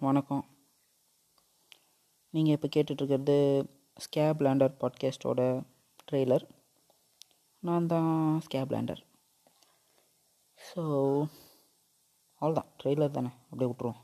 வணக்கம். நீங்கள் இப்போ கேட்டுட்ருக்கிறது ஸ்கேப் லேண்டர் பாட்காஸ்டோட ட்ரெய்லர் நான் தான் ஸ்கேப் லேண்டர் ஸோ அவ்வளோதான் ட்ரெய்லர் தானே. அப்படியே விட்ருவோம்